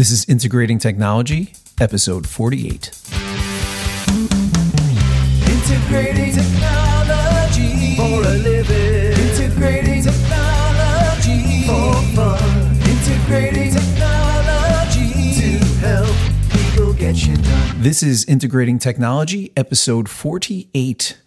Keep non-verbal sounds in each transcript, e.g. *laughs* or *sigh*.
This is Integrating Technology, episode 48. Integrating technology for a living. Integrating technology for fun. Integrating technology to help people get shit done. This is Integrating Technology, episode 48.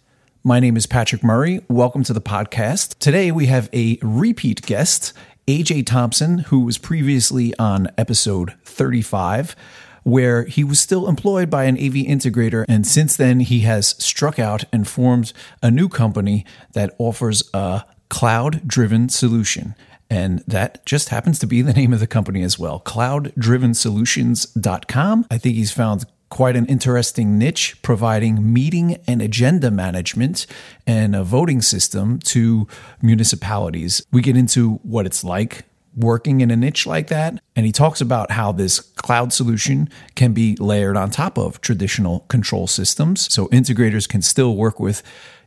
My name is Patrick Murray. Welcome to the podcast. Today we have a repeat guest, AJ Thompson, who was previously on episode 35, where he was still employed by an AV integrator. And since then, he has struck out and formed a new company that offers a cloud driven solution. And that just happens to be the name of the company as well clouddrivensolutions.com. I think he's found quite an interesting niche, providing meeting and agenda management and a voting system to municipalities. We get into what it's like working in a niche like that. And he talks about how this cloud solution can be layered on top of traditional control systems. So integrators can still work with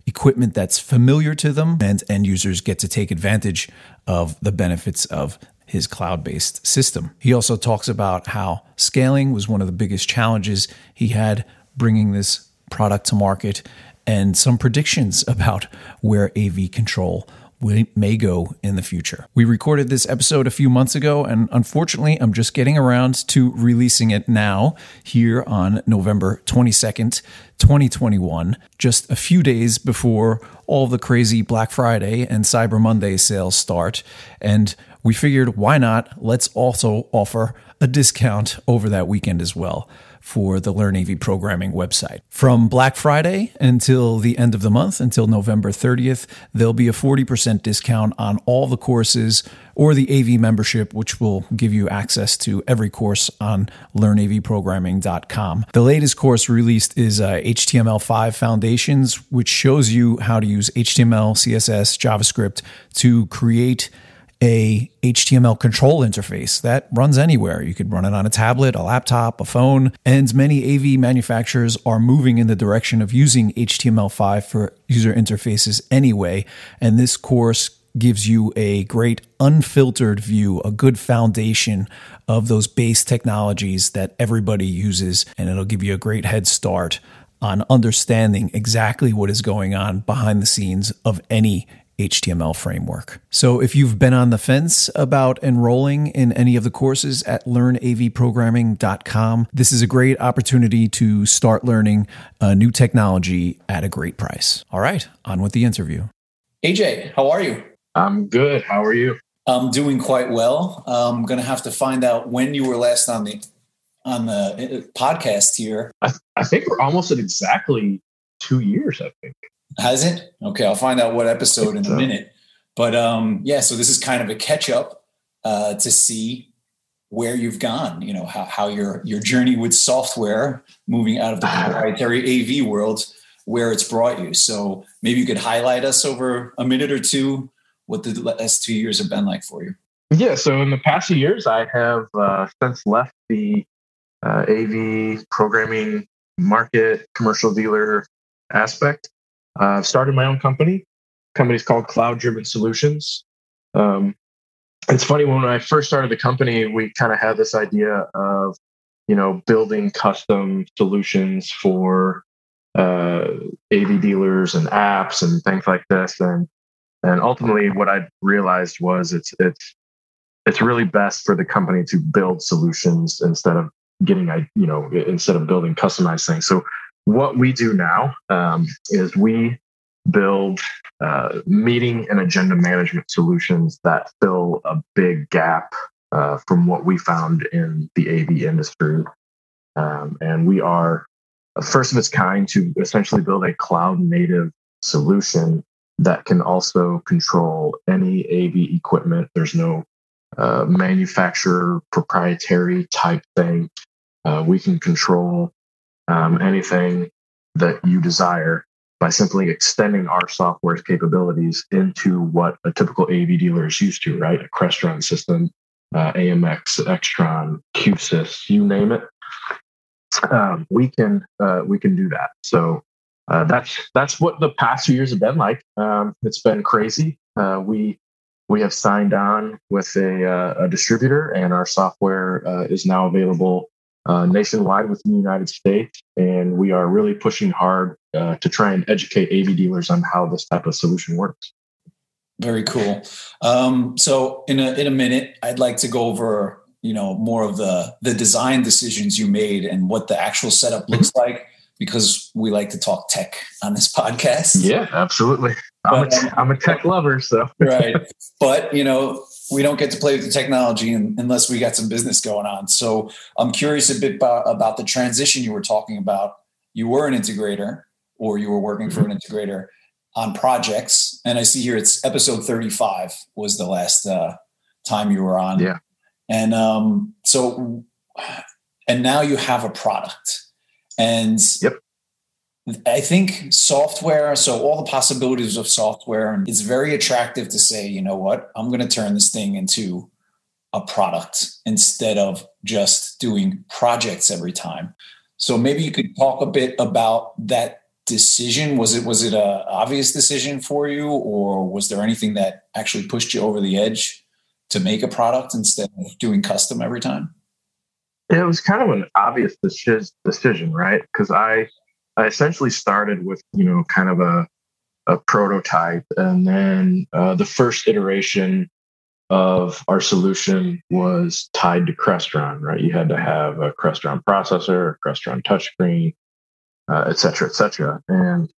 equipment that's familiar to them, and end users get to take advantage of the benefits of his cloud based system. He also talks about how scaling was one of the biggest challenges he had bringing this product to market and some predictions about where AV control may go in the future. We recorded this episode a few months ago, and unfortunately, I'm just getting around to releasing it now here on November 22nd, 2021, just a few days before all the crazy Black Friday and Cyber Monday sales start. And we figured why not? Let's also offer a discount over that weekend as well for the Learn AV Programming website. From Black Friday until the end of the month, until November 30th, there'll be a 40% discount on all the courses or the AV membership, which will give you access to every course on learnavprogramming.com. The latest course released is uh, HTML5 Foundations, which shows you how to use HTML, CSS, JavaScript to create a HTML control interface that runs anywhere. You could run it on a tablet, a laptop, a phone, and many AV manufacturers are moving in the direction of using HTML5 for user interfaces anyway. And this course gives you a great unfiltered view, a good foundation of those base technologies that everybody uses, and it'll give you a great head start on understanding exactly what is going on behind the scenes of any HTML framework. So if you've been on the fence about enrolling in any of the courses at learnavprogramming.com, this is a great opportunity to start learning a new technology at a great price. All right, on with the interview. AJ, how are you? I'm good. How are you? I'm doing quite well. I'm going to have to find out when you were last on the on the uh, podcast here. I, I think we're almost at exactly two years. I think. Has it? Okay, I'll find out what episode in a minute. But um, yeah, so this is kind of a catch up uh, to see where you've gone. You know how how your your journey with software, moving out of the proprietary AV world, where it's brought you. So maybe you could highlight us over a minute or two what the last two years have been like for you. Yeah, so in the past few years, I have uh, since left the uh, AV programming market commercial dealer aspect I've started my own company. Company's called Cloud Driven Solutions. Um, it's funny when I first started the company, we kind of had this idea of, you know, building custom solutions for uh, AV dealers and apps and things like this. And and ultimately, what I realized was it's it's it's really best for the company to build solutions instead of getting i you know instead of building customized things. So what we do now um, is we build uh, meeting and agenda management solutions that fill a big gap uh, from what we found in the AV industry. Um, and we are first of its kind to essentially build a cloud native solution that can also control any AV equipment. There's no uh, manufacturer proprietary type thing. Uh, we can control um, anything that you desire by simply extending our software's capabilities into what a typical AV dealer is used to, right? A Crestron system, uh, AMX, Extron, QSys, you name it. Um, we can uh, we can do that. So uh, that's that's what the past few years have been like. Um, it's been crazy. Uh, we we have signed on with a, uh, a distributor, and our software uh, is now available uh, nationwide within the United States. And we are really pushing hard uh, to try and educate AV dealers on how this type of solution works. Very cool. Um, so in a in a minute, I'd like to go over you know more of the the design decisions you made and what the actual setup looks like because we like to talk tech on this podcast. Yeah, absolutely. I'm, a, I'm a tech lover, so right. *laughs* But you know, we don't get to play with the technology unless we got some business going on. So I'm curious a bit about, about the transition you were talking about. You were an integrator, or you were working for an integrator on projects, and I see here it's episode 35 was the last uh, time you were on. Yeah. And um, so, and now you have a product, and Yep. I think software, so all the possibilities of software, and it's very attractive to say, you know what, I'm going to turn this thing into a product instead of just doing projects every time. So maybe you could talk a bit about that decision. Was it was it a obvious decision for you, or was there anything that actually pushed you over the edge to make a product instead of doing custom every time? it was kind of an obvious decision, right? Because I I essentially started with you know kind of a a prototype, and then uh, the first iteration of our solution was tied to Crestron, right? You had to have a Crestron processor, a Crestron touchscreen, uh, et cetera, et cetera. And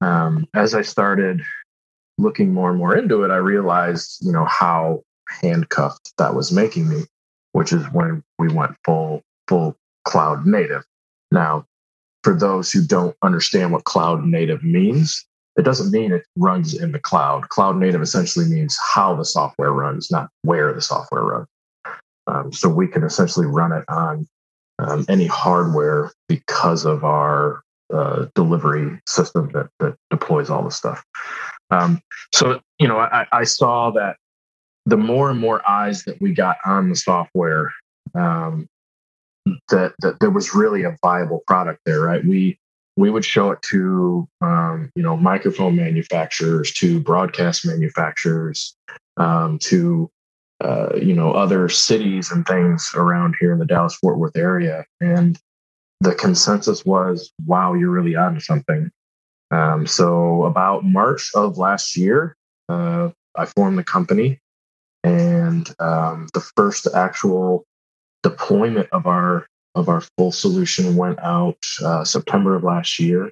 um, as I started looking more and more into it, I realized, you know, how handcuffed that was making me, which is when we went full full cloud native. Now, for those who don't understand what cloud native means, it doesn't mean it runs in the cloud. Cloud native essentially means how the software runs, not where the software runs. Um, so we can essentially run it on um, any hardware because of our uh, delivery system that, that deploys all the stuff. Um, so, you know, I, I saw that the more and more eyes that we got on the software, um, that, that there was really a viable product there, right? We, we would show it to um, you know microphone manufacturers to broadcast manufacturers um, to uh, you know other cities and things around here in the dallas fort worth area. And the consensus was wow you're really onto something. Um, so about march of last year uh, i formed the company. And um, the first actual deployment of our of our full solution went out uh, September of last year.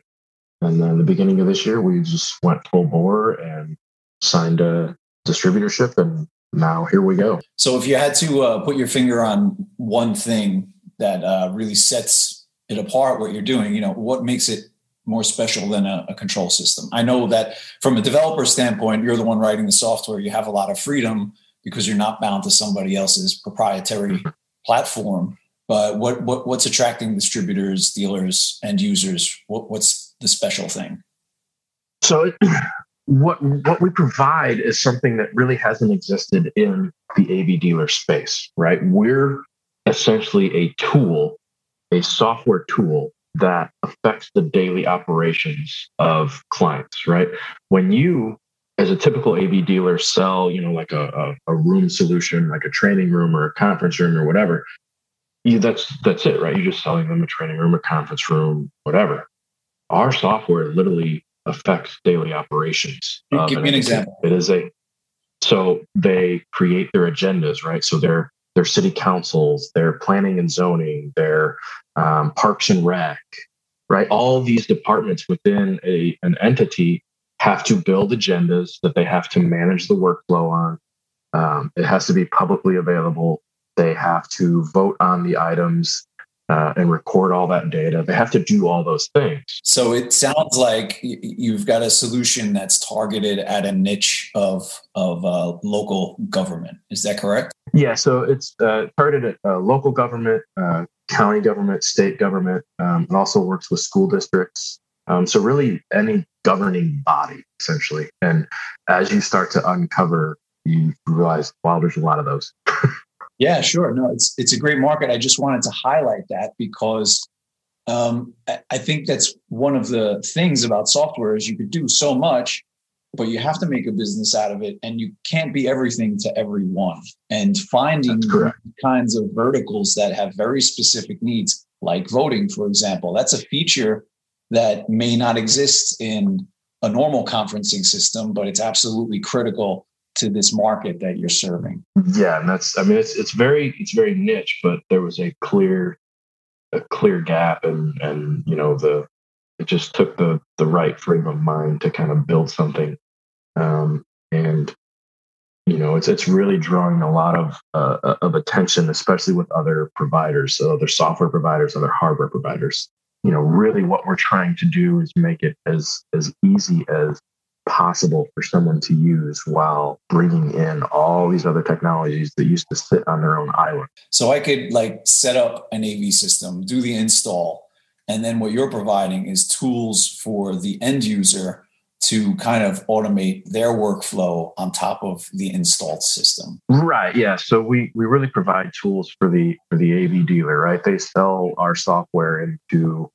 And then the beginning of this year, we just went full bore and signed a distributorship. And now here we go. So if you had to uh, put your finger on one thing that uh, really sets it apart, what you're doing, you know, what makes it more special than a, a, control system? I know that from a developer standpoint, you're the one writing the software. You have a lot of freedom because you're not bound to somebody else's proprietary platform but what, what what's attracting distributors, dealers, and users? What, what's the special thing? So, *clears throat* what what we provide is something that really hasn't existed in the AV dealer space, right? We're essentially a tool, a software tool that affects the daily operations of clients, right? When you as a typical AV dealer sell, you know, like a, a, a room solution, like a training room or a conference room or whatever, you, that's that's it, right? You're just selling them a training room, a conference room, whatever. Our software literally affects daily operations. Give me an example. It is a so they create their agendas, right? So their their city councils, their planning and zoning, their um, parks and rec, right? All these departments within a an entity have to build agendas that they have to manage the workflow on. Um, it has to be publicly available they have to vote on the items uh, and record all that data. They have to do all those things. So it sounds like you've got a solution that's targeted at a niche of of uh, local government. Is that correct? Yeah. So it's uh, targeted at uh, local government, uh, county government, state government. Um, it also works with school districts. Um, so really, any governing body essentially. And as you start to uncover, you realize, wow, there's a lot of those. *laughs* Yeah, sure. No, it's it's a great market. I just wanted to highlight that because um, I, I think that's one of the things about software is you could do so much, but you have to make a business out of it and you can't be everything to everyone. And finding kinds of verticals that have very specific needs, like voting, for example, that's a feature that may not exist in a normal conferencing system, but it's absolutely critical to this market that you're serving. Yeah, and that's I mean it's it's very it's very niche, but there was a clear a clear gap and and you know the it just took the the right frame of mind to kind of build something um, and you know it's it's really drawing a lot of uh, of attention especially with other providers so other software providers other hardware providers you know really what we're trying to do is make it as as easy as possible for someone to use while bringing in all these other technologies that used to sit on their own island. So i could like set up an av system do the install and then what you're providing is tools for the end user to kind of automate their workflow on top of the installed system. Right. Yeah. So we we really provide tools for the for the AV dealer. Right. They sell our software into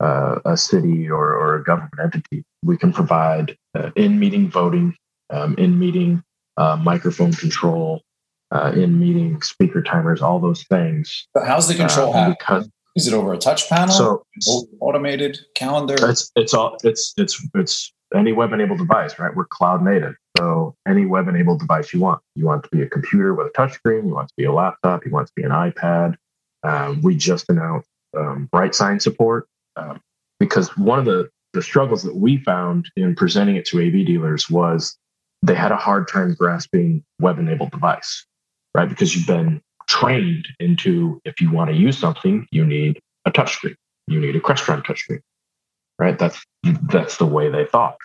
uh, a city or, or a government entity. We can provide uh, in meeting voting, um, in meeting uh, microphone control, uh, in meeting speaker timers, all those things. But how's the control uh, happen? Because is it over a touch panel? So automated calendar. It's it's all it's it's it's any web enabled device, right? We're cloud native. So any web enabled device you want. You want to be a computer with a touchscreen, you want to be a laptop, you want to be an iPad. Um, we just announced um, BrightSign support um, because one of the, the struggles that we found in presenting it to AV dealers was they had a hard time grasping web enabled device, right? Because you've been trained into if you want to use something, you need a touchscreen, you need a Crestron touchscreen right? That's that's the way they thought.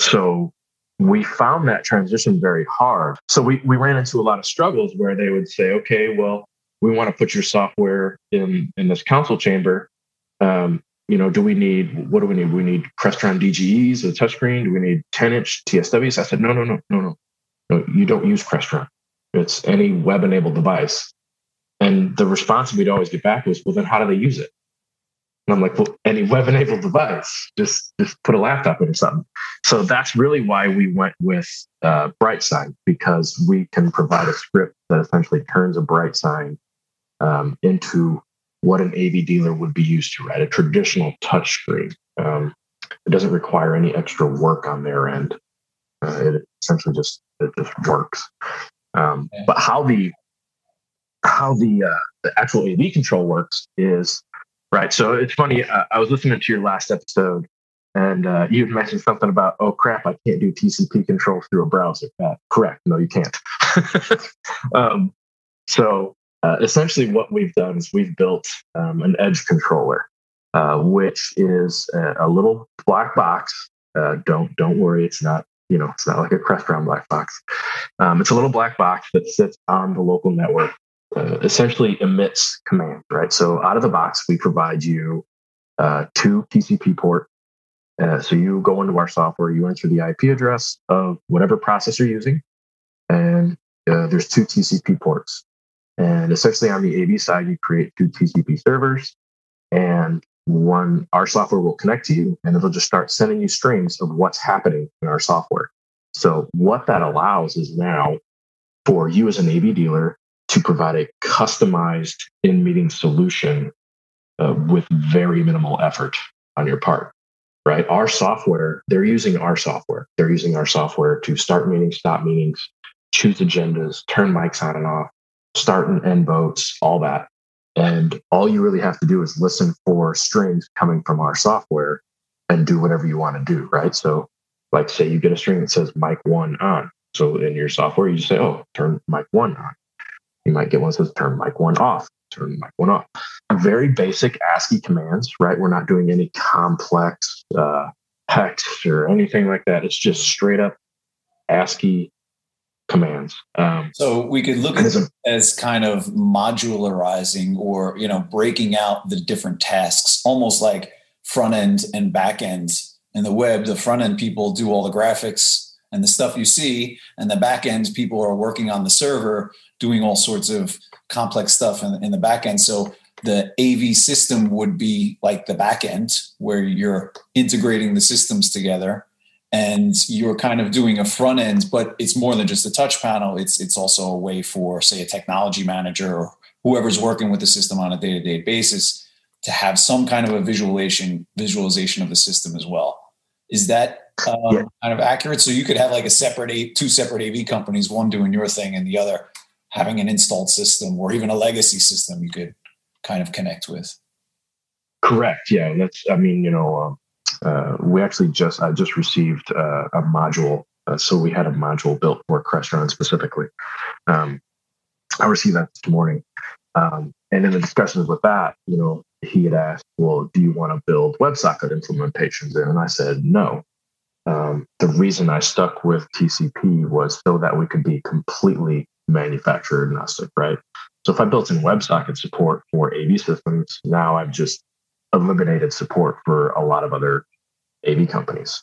So we found that transition very hard. So we, we ran into a lot of struggles where they would say, okay, well, we want to put your software in in this council chamber. Um, you know, do we need what do we need? We need Crestron DGEs, a touchscreen. Do we need 10 inch TSWs? I said, no, no, no, no, no, no. You don't use Crestron. It's any web enabled device. And the response we'd always get back was, well, then how do they use it? And I'm like, well, any web enabled device, just just put a laptop in or something. So that's really why we went with uh, BrightSign because we can provide a script that essentially turns a BrightSign um, into what an AV dealer would be used to, right? A traditional touchscreen. Um, it doesn't require any extra work on their end. Uh, it essentially just it just works. Um, but how the how the uh, the actual AV control works is Right. So it's funny. Uh, I was listening to your last episode, and uh, you mentioned something about, oh crap, I can't do TCP control through a browser. Uh, correct. No, you can't. *laughs* um, so uh, essentially, what we've done is we've built um, an edge controller, uh, which is a, a, little black box. Uh, don't don't worry, it's not you know it's not like a Crestron black box. Um, it's a little black box that sits on the local network uh, essentially emits commands, right? So out of the box, we provide you uh, two TCP port. Uh, so you go into our software, you enter the IP address of whatever process you're using, and uh, there's two TCP ports. And essentially on the AV side, you create two TCP servers, and one our software will connect to you, and it'll just start sending you streams of what's happening in our software. So what that allows is now for you as an AV dealer to provide a customized in meeting solution uh, with very minimal effort on your part right? Our software they're using our software. They're using our software to start meetings stop meetings choose agendas turn mics on and off start and end votes all that. And all you really have to do is listen for strings coming from our software and do whatever you want to do right? So like say you get a string that says mic one on. So in your software you say oh turn mic one on you might get one that says turn mic one off, turn mic one off. Very basic ASCII commands, right? We're not doing any complex uh, text or anything like that. It's just straight up ASCII commands. Um, so we could look at it as kind of modularizing or you know breaking out the different tasks, almost like front end and back end. In the web, the front end people do all the graphics and the stuff you see, and the back end people are working on the server doing all sorts of complex stuff in, in the back end. So the AV system would be like the back end where you're integrating the systems together. and you're kind of doing a front end, but it's more than just a touch panel. It's it's also a way for, say, a technology manager or whoever's working with the system on a day to day basis to have some kind of a visualization visualization of the system as well. Is that um, yeah. kind of accurate? So you could have like a separate two separate AV companies, one doing your thing and the other having an installed system or even a legacy system you could kind of connect with. Correct. Yeah, that's. I mean, you know, um, uh, we actually just I just received uh, a module. Uh, so we had a module built for Crestron specifically. Um, I received that this morning, um, and in the discussions with that, you know, he had asked, "Well, do you want to build WebSocket implementations?" And I said, "No." Um, the reason I stuck with TCP was so that we could be completely manufacturer agnostic, right? So if I built in WebSocket support for AV systems, now I've just eliminated support for a lot of other AV companies.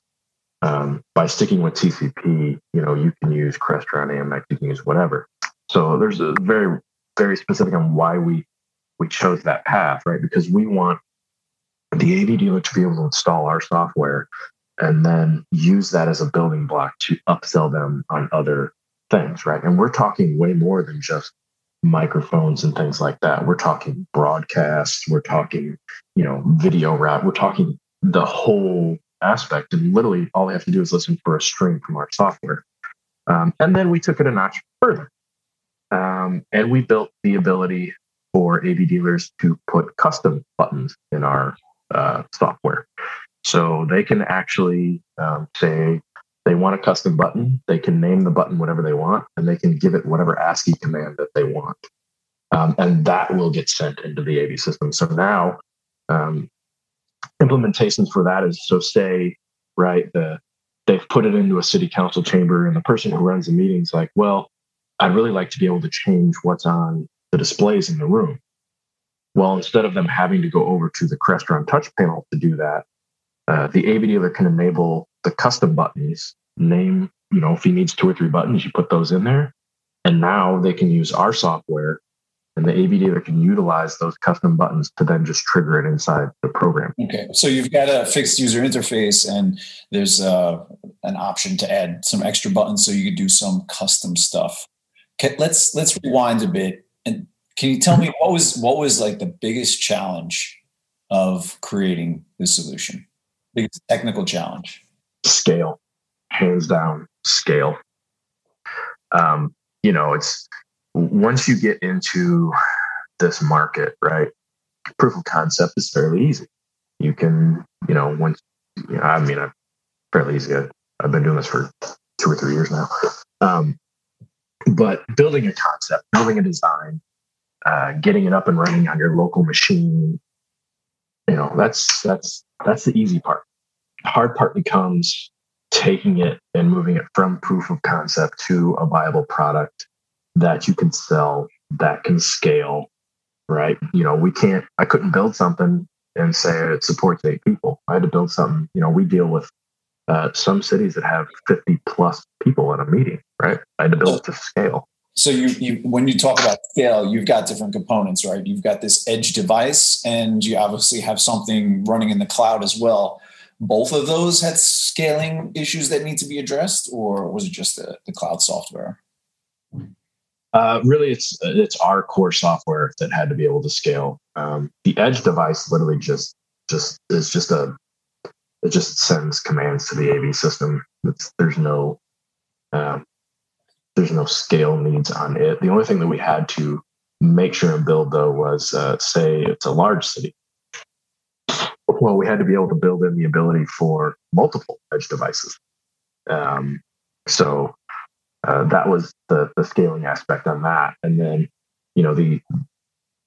Um, by sticking with TCP, you know, you can use Crestron, AMX, you can use whatever. So there's a very, very specific on why we we chose that path, right? Because we want the AV dealer to be able to install our software and then use that as a building block to upsell them on other things, right? And we're talking way more than just microphones and things like that. We're talking broadcasts, we're talking, you know, video route, we're talking the whole aspect. And literally all they have to do is listen for a stream from our software. Um, and then we took it a notch further. Um, and we built the ability for AV dealers to put custom buttons in our uh, software. So they can actually um, say, they want a custom button, they can name the button whatever they want, and they can give it whatever ASCII command that they want. Um, and that will get sent into the AV system. So now, um, implementations for that is so say, right, the they've put it into a city council chamber, and the person who runs the meeting's like, well, I'd really like to be able to change what's on the displays in the room. Well, instead of them having to go over to the Crestron touch panel to do that, uh, the AV dealer can enable the custom buttons name, you know, if he needs two or three buttons, you put those in there. And now they can use our software and the AV dealer can utilize those custom buttons to then just trigger it inside the program. Okay. So you've got a fixed user interface and there's uh, an option to add some extra buttons so you could do some custom stuff. Okay, let's let's rewind a bit and can you tell me what was what was like the biggest challenge of creating this solution? Biggest technical challenge? Scale hands down scale. Um, you know, it's once you get into this market, right? Proof of concept is fairly easy. You can, you know, once, you know, I mean, I'm fairly easy. I've been doing this for two or three years now. Um, but building a concept, building a design, uh, getting it up and running on your local machine, you know, that's that's that's the easy part. The hard part becomes taking it and moving it from proof of concept to a viable product that you can sell, that can scale, right? You know, we can't, I couldn't build something and say it supports eight people. I had to build something, you know, we deal with uh, some cities that have 50 plus people in a meeting, right? I had to build it to scale. So you, you, when you talk about scale, you've got different components, right? You've got this edge device, and you obviously have something running in the cloud as well both of those had scaling issues that need to be addressed, or was it just the, the cloud software? Uh, really, it's it's our core software that had to be able to scale. Um, the edge device literally just just is just a it just sends commands to the AV system. It's, there's no um, there's no scale needs on it. The only thing that we had to make sure and build though was uh, say it's a large city well, we had to be able to build in the ability for multiple edge devices. Um, so uh, that was the the scaling aspect on that, and then you know the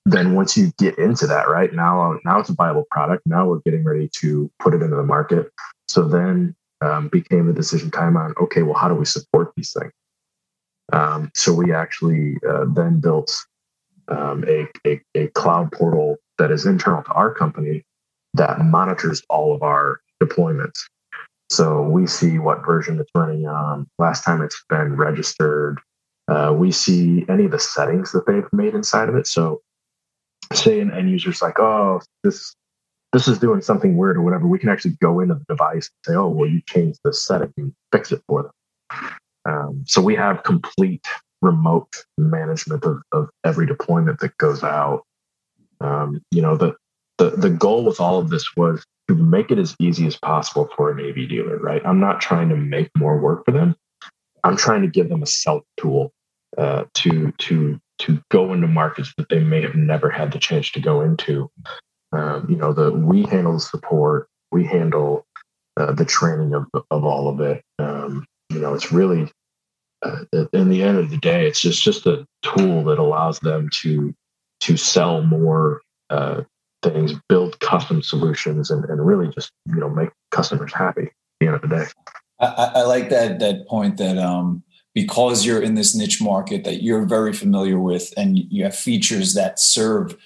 then once you get into that, right now now it's a viable product. Now we're getting ready to put it into the market. So then um, became the decision time on okay, well, how do we support these things? Um, so we actually uh, then built um, a, a, a cloud portal that is internal to our company that monitors all of our deployments. So we see what version it's running on, last time it's been registered. Uh, we see any of the settings that they've made inside of it. So, say an end user's like, oh, this this is doing something weird or whatever, we can actually go into the device and say, oh, well, you changed the setting and fix it for them. Um, so we have complete remote management of, of every deployment that goes out. Um, you know, the, the the goal with all of this was to make it as easy as possible for an AV dealer, right? I'm not trying to make more work for them. I'm trying to give them a self tool uh, to to to go into markets that they may have never had the chance to go into. Um, you know, the we handle the support, we handle uh, the training of of all of it. Um, know, it's really uh, in the end of the day, it's just just a tool that allows them to to sell more uh, things, build custom solutions, and, and really just you know make customers happy. At the end of the day, I, I like that that point that um, because you're in this niche market that you're very familiar with, and you have features that serve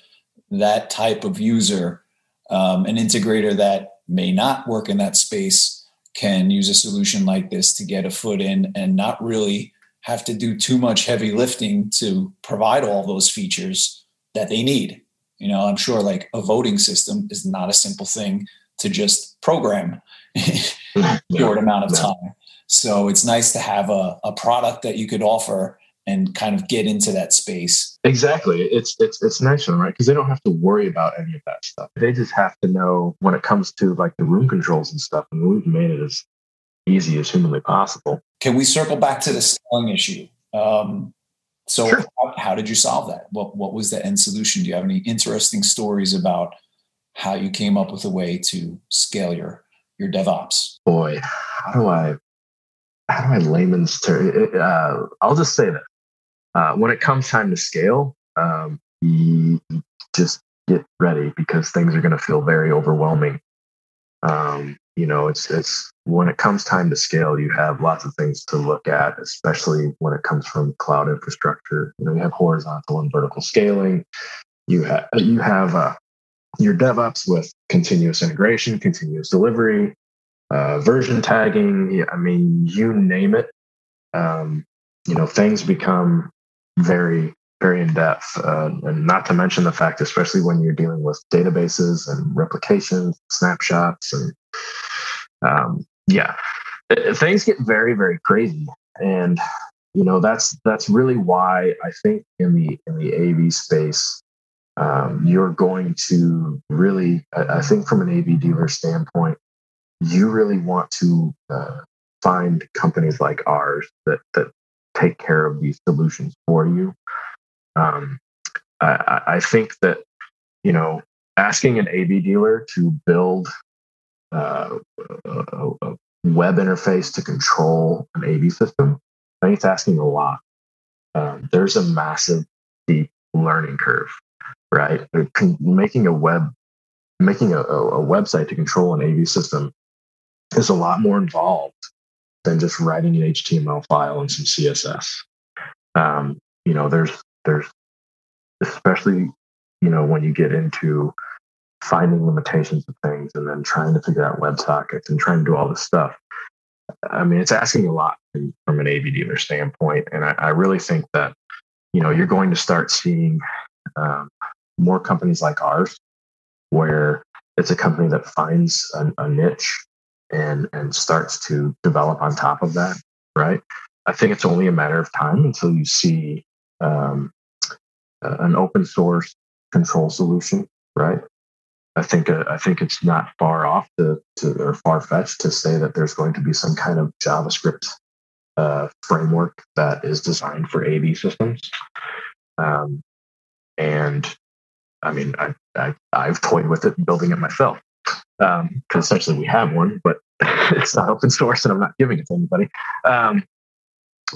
that type of user, um, an integrator that may not work in that space can use a solution like this to get a foot in and not really have to do too much heavy lifting to provide all those features that they need. You know, I'm sure like a voting system is not a simple thing to just program in *laughs* a short amount of time. So it's nice to have a, a product that you could offer and kind of get into that space. Exactly. It's it's it's nice for them, right? Because they don't have to worry about any of that stuff. They just have to know when it comes to like the room controls and stuff, and we've made it as easy as humanly possible. Can we circle back to the selling issue? Um, so Sure. how, how did you solve that? What what was the end solution? Do you have any interesting stories about how you came up with a way to scale your your DevOps? Boy, how do I how do I layman's term? Uh, I'll just say that uh, when it comes time to scale, um, you just get ready because things are going to feel very overwhelming. Um, you know, it's it's when it comes time to scale, you have lots of things to look at, especially when it comes from cloud infrastructure. You know, you have horizontal and vertical scaling. You have you have uh, your DevOps with continuous integration, continuous delivery, uh, version tagging. I mean, you name it. Um, you know, things become very, very in depth. Uh, and not to mention the fact, especially when you're dealing with databases and replications, snapshots, and um, yeah, things get very, very crazy. And you know, that's that's really why I think in the in the AV space, um, you're going to really, I, I think, from an AV dealer standpoint you really want to uh, find companies like ours that that take care of these solutions for you. Um, I, I- think that you know asking an AV dealer to build uh, a, a- web interface to control an AV system, I think it's asking a lot. Um, there's a massive, deep learning curve, right? Making a web, making a, a website to control an AV system is a lot more involved than just writing an HTML file and some CSS. Um, you know, there's there's especially you know when you get into finding limitations of things and then trying to figure out WebSockets and trying to do all this stuff. I mean, it's asking a lot from, from an AV dealer standpoint, and I, I really think that you know you're going to start seeing um, more companies like ours, where it's a company that finds a, a niche and and starts to develop on top of that right? I think it's only a matter of time until you see um, uh, an open source control solution right? I think uh, i think it's not far off to, to or far fetched to say that there's going to be some kind of javascript uh, framework that is designed for av systems. Um, and i mean I, I i've toyed with it building it myself because essentially we have one, but *laughs* it's not open source and I'm not giving it to anybody. Um,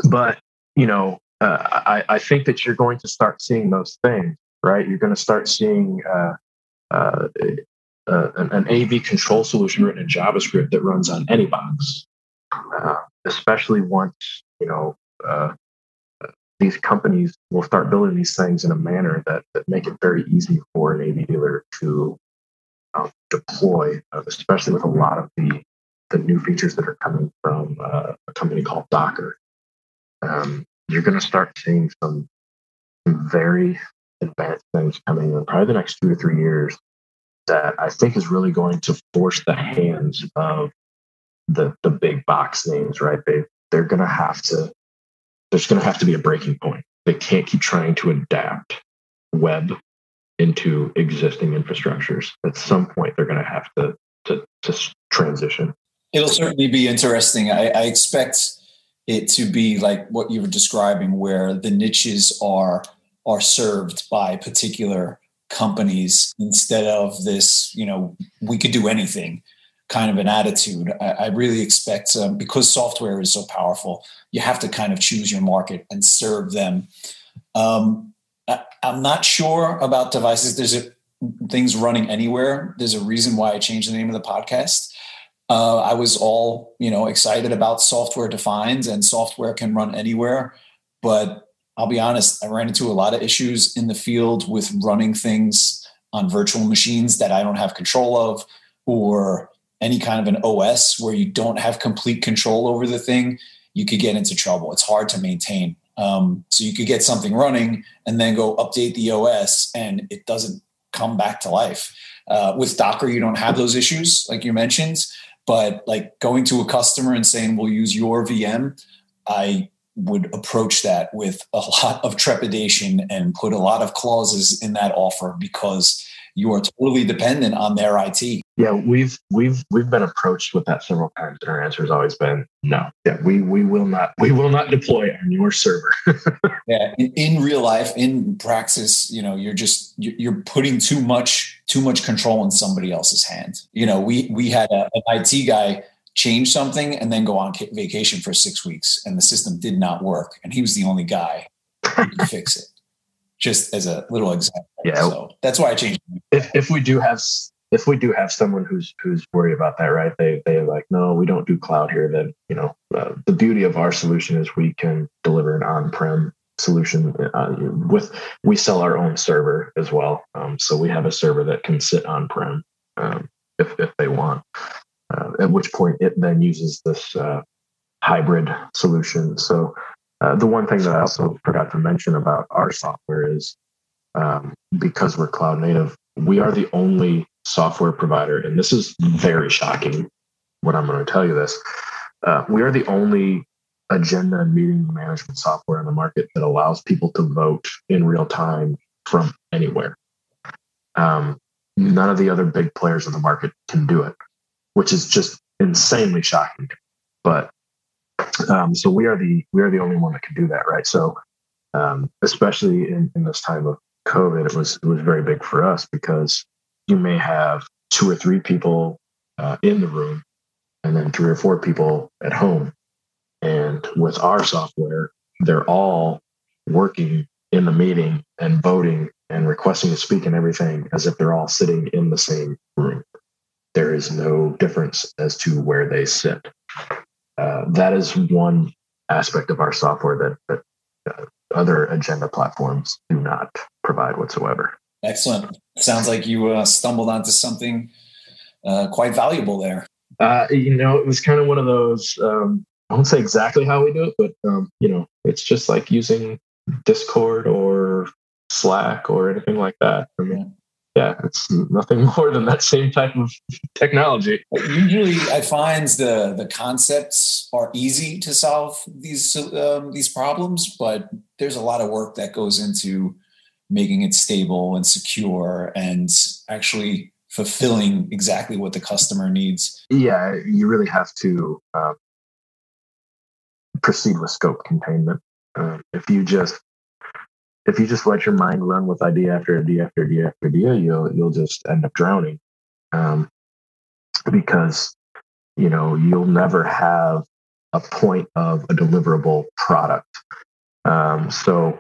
but you know, uh, I, I think that you're going to start seeing those things, right? You're going to start seeing uh, uh, uh, an, an AV control solution written in JavaScript that runs on any box, uh, especially once you know uh, these companies will start building these things in a manner that that make it very easy for an AV dealer to uh, deploy, uh, especially with a lot of the the new features that are coming from uh, a company called Docker. Um, you're going to start seeing some, some very advanced things coming in probably the next two to three years that I think is really going to force the hands of the the big box names, right? They they're gonna have to there's gonna have to be a breaking point. They can't keep trying to adapt web into existing infrastructures. At some point they're gonna have to to, to transition. It'll certainly be interesting. I, I expect it to be like what you were describing, where the niches are are served by particular companies instead of this, you know, we could do anything kind of an attitude. I, I really expect um, because software is so powerful, you have to kind of choose your market and serve them. Um, I, am not sure about devices. There's a, things running anywhere. There's a reason why I changed the name of the podcast. Uh, I was all you know excited about software defined and software can run anywhere, but I'll be honest, I ran into a lot of issues in the field with running things on virtual machines that I don't have control of, or any kind of an OS where you don't have complete control over the thing. You could get into trouble. It's hard to maintain. Um, so you could get something running and then go update the OS, and it doesn't come back to life. Uh, with Docker, you don't have those issues, like you mentioned. But like going to a customer and saying, "We'll use your VM," I would approach that with a lot of trepidation and put a lot of clauses in that offer because you are totally dependent on their IT. Yeah, we've we've we've been approached with that several times, and our answer has always been no. Yeah, we we will not we will not deploy on your server. *laughs* yeah, in, in, real life, in praxis, you know, you're just you're putting too much too much control in somebody else's hand. You know, we we had a, an IT guy change something and then go on vacation for six weeks and the system did not work and he was the only guy who could fix it just as a little example. Yeah. So that's why i changed if, if we do have if we do have someone who's who's worried about that right? They they like no we don't do cloud here then you know uh, the beauty of our solution is we can deliver an on-prem solution uh, with we sell our own server as well. Um, so we have a server that can sit on-prem um, if, if they want uh, at which point it then uses this uh, hybrid solution. So, uh, the one thing that I also forgot to mention about our software is um, because we're cloud native, we are the only software provider, and this is very shocking when I'm going to tell you this. Uh, we are the only agenda and meeting management software in the market that allows people to vote in real time from anywhere. Um, none of the other big players in the market can do it which is just insanely shocking. But um, so we are the we are the only one that can do that, right? So um, especially in, in this time of COVID, it was it was very big for us because you may have two or three people uh, in the room, and then three or four people at home. And with our software, they're all working in the meeting and voting and requesting to speak and everything as if they're all sitting in the same room there is no difference as to where they sit. Uh, that is one aspect of our software that, that uh, other agenda platforms do not provide whatsoever. Excellent. Sounds like you uh, stumbled onto something uh, quite valuable there. Uh, you know, it was kind of one of those. Um, I won't say exactly how we do it, but um, you know, it's just like using Discord or Slack or anything like that. I mean, yeah, it's nothing *laughs* more than that same type of technology. Usually, I find the the concepts are easy to solve these um, these problems, but there's a lot of work that goes into making it stable and secure and actually fulfilling exactly what the customer needs. Yeah, you really have to uh, proceed with scope containment. Uh, if you just if you just let your mind run with idea after idea after idea after idea, you'll you'll just end up drowning. Um, because you know you'll never have a point of a deliverable product. Um, so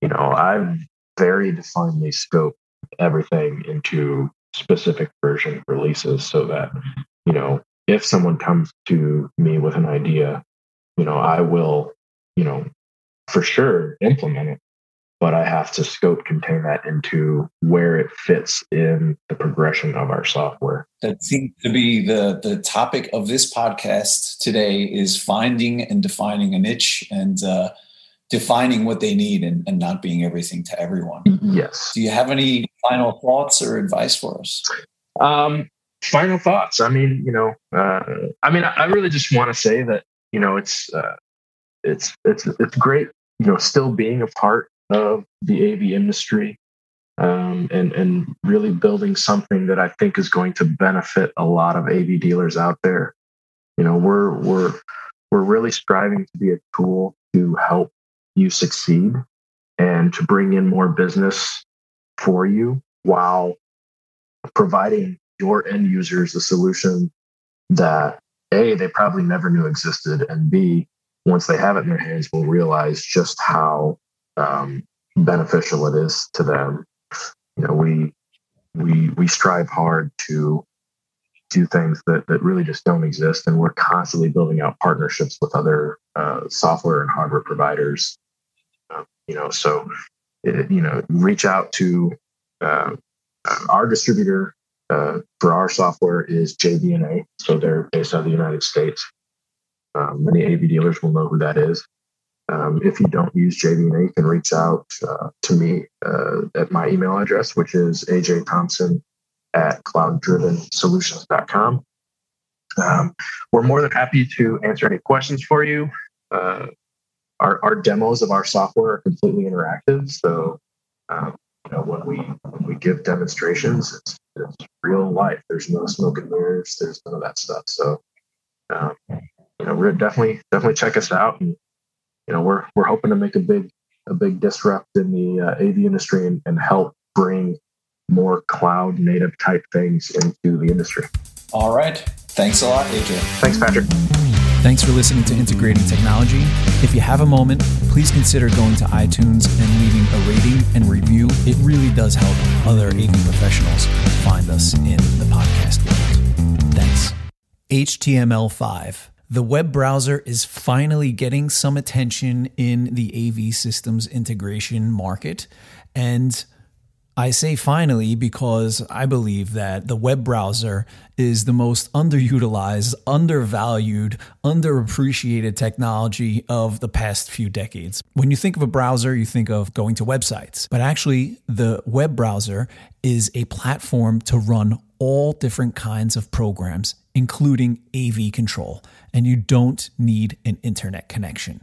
you know I've very definedly scoped everything into specific version releases so that you know if someone comes to me with an idea, you know I will you know for sure implement it but I have to scope contain that into where it fits in the progression of our software. That seems to be the the topic of this podcast today is finding and defining a niche and uh, defining what they need and, and not being everything to everyone. Yes. Do you have any final thoughts or advice for us? Um, final thoughts. I mean, you know, uh, I mean, I, I really just want to say that you know it's uh, it's it's it's great. You know, still being a part of the AV industry um, and and really building something that I think is going to benefit a lot of AV dealers out there. You know, we're we're we're really striving to be a tool to help you succeed and to bring in more business for you while providing your end users a solution that a they probably never knew existed and b once they have it in their hands will realize just how um, beneficial it is to them. You know we we we strive hard to do things that that really just don't exist and we're constantly building out partnerships with other uh, software and hardware providers. Uh, you know so it, you know reach out to uh, our distributor uh, for our software is JB&A so they're based out of the united states. Um, many av dealers will know who that is um, if you don't use JB&A, you can reach out uh, to me uh, at my email address, which is AJ Thompson at clouddrivensolutions.com. Um, we're more than happy to answer any questions for you. Uh, our, our demos of our software are completely interactive. So, um, you know, when we when we give demonstrations, it's, it's, real life. There's no smoke and mirrors. There's none of that stuff. So, um, you know, we're definitely definitely check us out and you know we're we're hoping to make a big a big disrupt in the uh, AV industry and, and help bring more cloud native type things into the industry. All right. Thanks a lot, AJ. Thanks, Patrick. Thanks for listening to Integrating Technology. If you have a moment, please consider going to iTunes and leaving a rating and review. It really does help other AV professionals find us in the podcast world. Thanks. HTML5 the web browser is finally getting some attention in the AV systems integration market. And I say finally because I believe that the web browser is the most underutilized, undervalued, underappreciated technology of the past few decades. When you think of a browser, you think of going to websites, but actually, the web browser is a platform to run all different kinds of programs, including AV control, and you don't need an internet connection.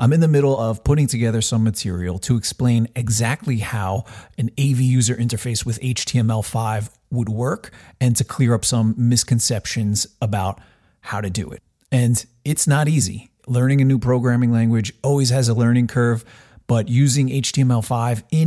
I'm in the middle of putting together some material to explain exactly how an AV user interface with HTML5 would work and to clear up some misconceptions about how to do it. And it's not easy. Learning a new programming language always has a learning curve, but using HTML5 in